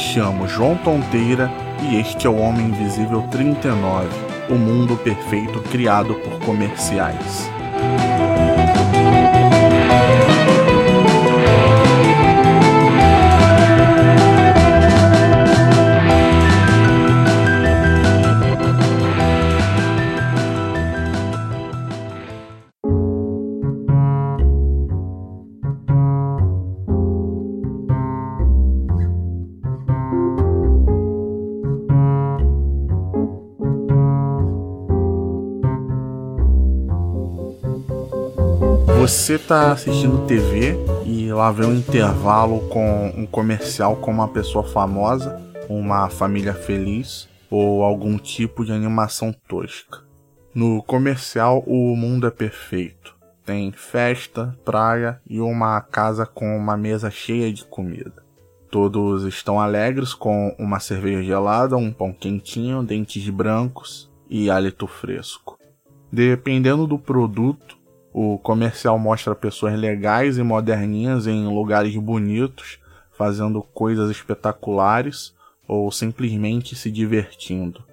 chamo João Tonteira e este é o Homem Invisível 39, o mundo perfeito criado por comerciais. Você tá assistindo TV e lá vem um intervalo com um comercial com uma pessoa famosa, uma família feliz ou algum tipo de animação tosca. No comercial, o mundo é perfeito. Tem festa, praia e uma casa com uma mesa cheia de comida. Todos estão alegres com uma cerveja gelada, um pão quentinho, dentes brancos e hálito fresco. Dependendo do produto, o comercial mostra pessoas legais e moderninhas em lugares bonitos, fazendo coisas espetaculares ou simplesmente se divertindo.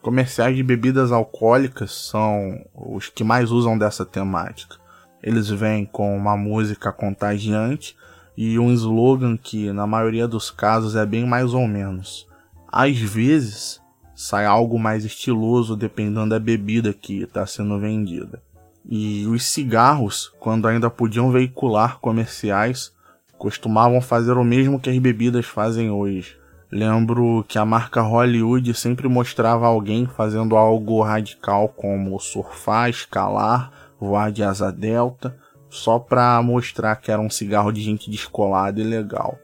Comerciais de bebidas alcoólicas são os que mais usam dessa temática. Eles vêm com uma música contagiante e um slogan que, na maioria dos casos, é bem mais ou menos. Às vezes, sai algo mais estiloso dependendo da bebida que está sendo vendida. E os cigarros, quando ainda podiam veicular comerciais, costumavam fazer o mesmo que as bebidas fazem hoje. Lembro que a marca Hollywood sempre mostrava alguém fazendo algo radical como surfar, escalar, voar de asa delta, só para mostrar que era um cigarro de gente descolada e legal.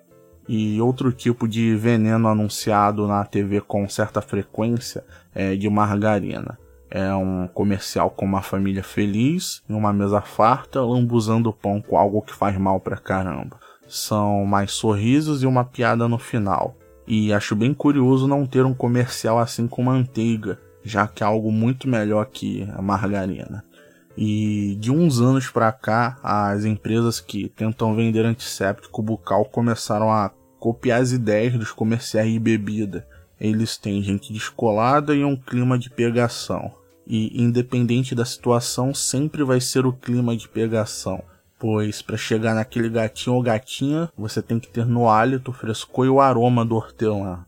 E outro tipo de veneno anunciado na TV com certa frequência é de margarina. É um comercial com uma família feliz, em uma mesa farta, lambuzando o pão com algo que faz mal pra caramba. São mais sorrisos e uma piada no final. E acho bem curioso não ter um comercial assim com manteiga, já que é algo muito melhor que a margarina. E de uns anos para cá, as empresas que tentam vender antisséptico bucal começaram a copiar as ideias dos comerciais de bebida. Eles têm gente descolada e um clima de pegação e independente da situação sempre vai ser o clima de pegação, pois para chegar naquele gatinho ou gatinha você tem que ter no hálito o frescor e o aroma do hortelã.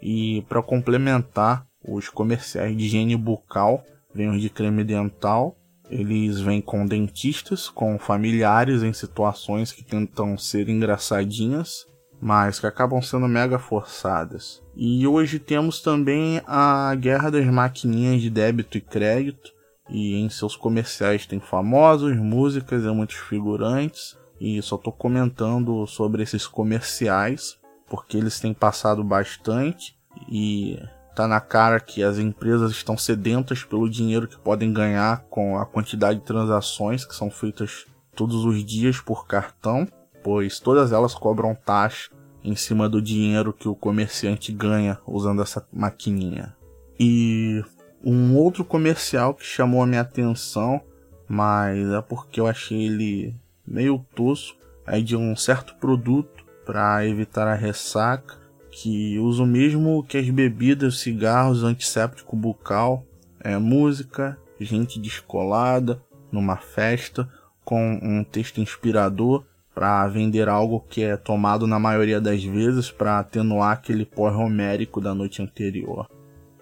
E para complementar, os comerciais de higiene bucal vêm os de creme dental, eles vêm com dentistas, com familiares em situações que tentam ser engraçadinhas mas que acabam sendo mega forçadas. E hoje temos também a guerra das maquininhas de débito e crédito, e em seus comerciais tem famosos, músicas e muitos figurantes. E só estou comentando sobre esses comerciais porque eles têm passado bastante e tá na cara que as empresas estão sedentas pelo dinheiro que podem ganhar com a quantidade de transações que são feitas todos os dias por cartão pois todas elas cobram taxa em cima do dinheiro que o comerciante ganha usando essa maquininha. E um outro comercial que chamou a minha atenção, mas é porque eu achei ele meio tosco, é de um certo produto para evitar a ressaca, que usa o mesmo que as bebidas, cigarros, antisséptico bucal, é música, gente descolada numa festa com um texto inspirador para vender algo que é tomado na maioria das vezes para atenuar aquele pó homérico da noite anterior.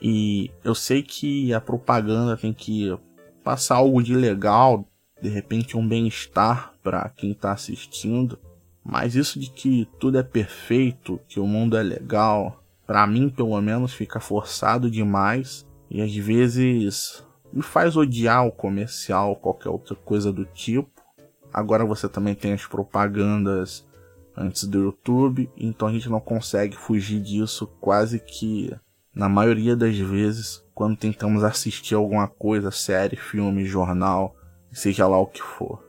E eu sei que a propaganda tem que passar algo de legal, de repente um bem-estar para quem está assistindo, mas isso de que tudo é perfeito, que o mundo é legal, para mim pelo menos fica forçado demais e às vezes me faz odiar o comercial qualquer outra coisa do tipo. Agora você também tem as propagandas antes do YouTube, então a gente não consegue fugir disso quase que na maioria das vezes quando tentamos assistir alguma coisa, série, filme, jornal, seja lá o que for.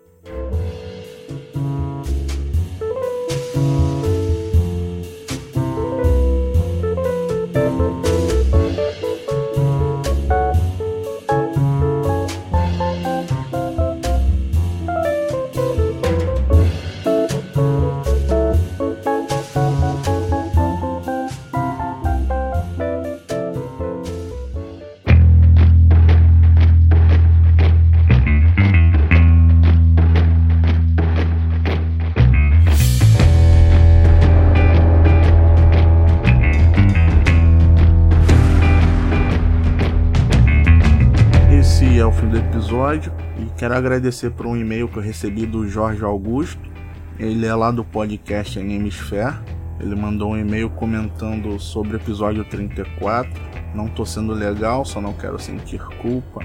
Episódio e quero agradecer por um e-mail que eu recebi do Jorge Augusto. Ele é lá do podcast Animesphere. Ele mandou um e-mail comentando sobre o episódio 34. Não tô sendo legal, só não quero sentir culpa.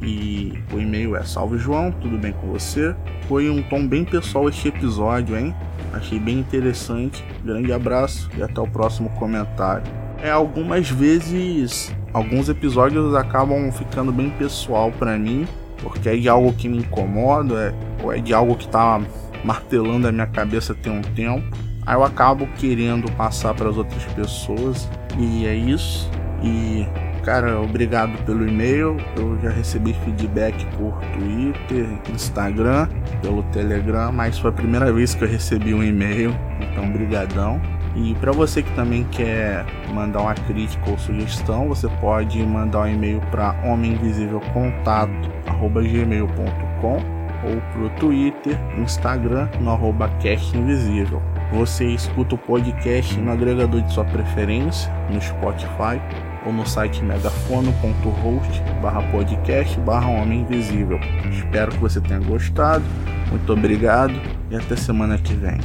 E o e-mail é Salve João, tudo bem com você? Foi um tom bem pessoal este episódio, hein? Achei bem interessante. Grande abraço e até o próximo comentário. É, algumas vezes, alguns episódios acabam ficando bem pessoal para mim, porque é de algo que me incomoda, é, ou é de algo que tá martelando a minha cabeça tem um tempo. Aí eu acabo querendo passar para as outras pessoas e é isso. E cara, obrigado pelo e-mail. Eu já recebi feedback por Twitter, Instagram, pelo Telegram, mas foi a primeira vez que eu recebi um e-mail, então brigadão. E para você que também quer mandar uma crítica ou sugestão, você pode mandar um e-mail para homeminvisívelcontato@gmail.com ou pro Twitter, Instagram no arroba Invisível. Você escuta o podcast no agregador de sua preferência, no Spotify ou no site megafono.host barra podcast barra Homem Invisível. Espero que você tenha gostado. Muito obrigado e até semana que vem.